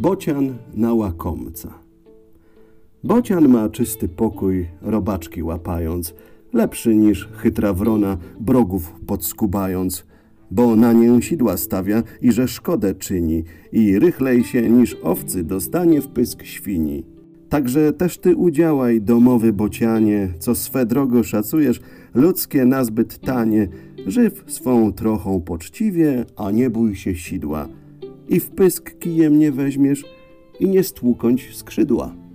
Bocian na łakomca. Bocian ma czysty pokój, robaczki łapając, lepszy niż chytra wrona, brogów podskubając, bo na nię sidła stawia i że szkodę czyni i rychlej się niż owcy dostanie w pysk świni. Także też ty udziałaj, domowy bocianie, co swe drogo szacujesz, ludzkie nazbyt tanie, żyw swą trochą poczciwie, a nie bój się sidła. I w pysk kijem nie weźmiesz i nie stłukąć skrzydła.